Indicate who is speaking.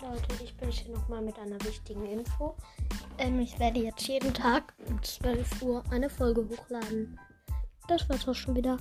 Speaker 1: Leute, ich bin hier nochmal mit einer wichtigen Info. Ähm, ich werde jetzt jeden Tag um 12 Uhr eine Folge hochladen. Das war's auch schon wieder.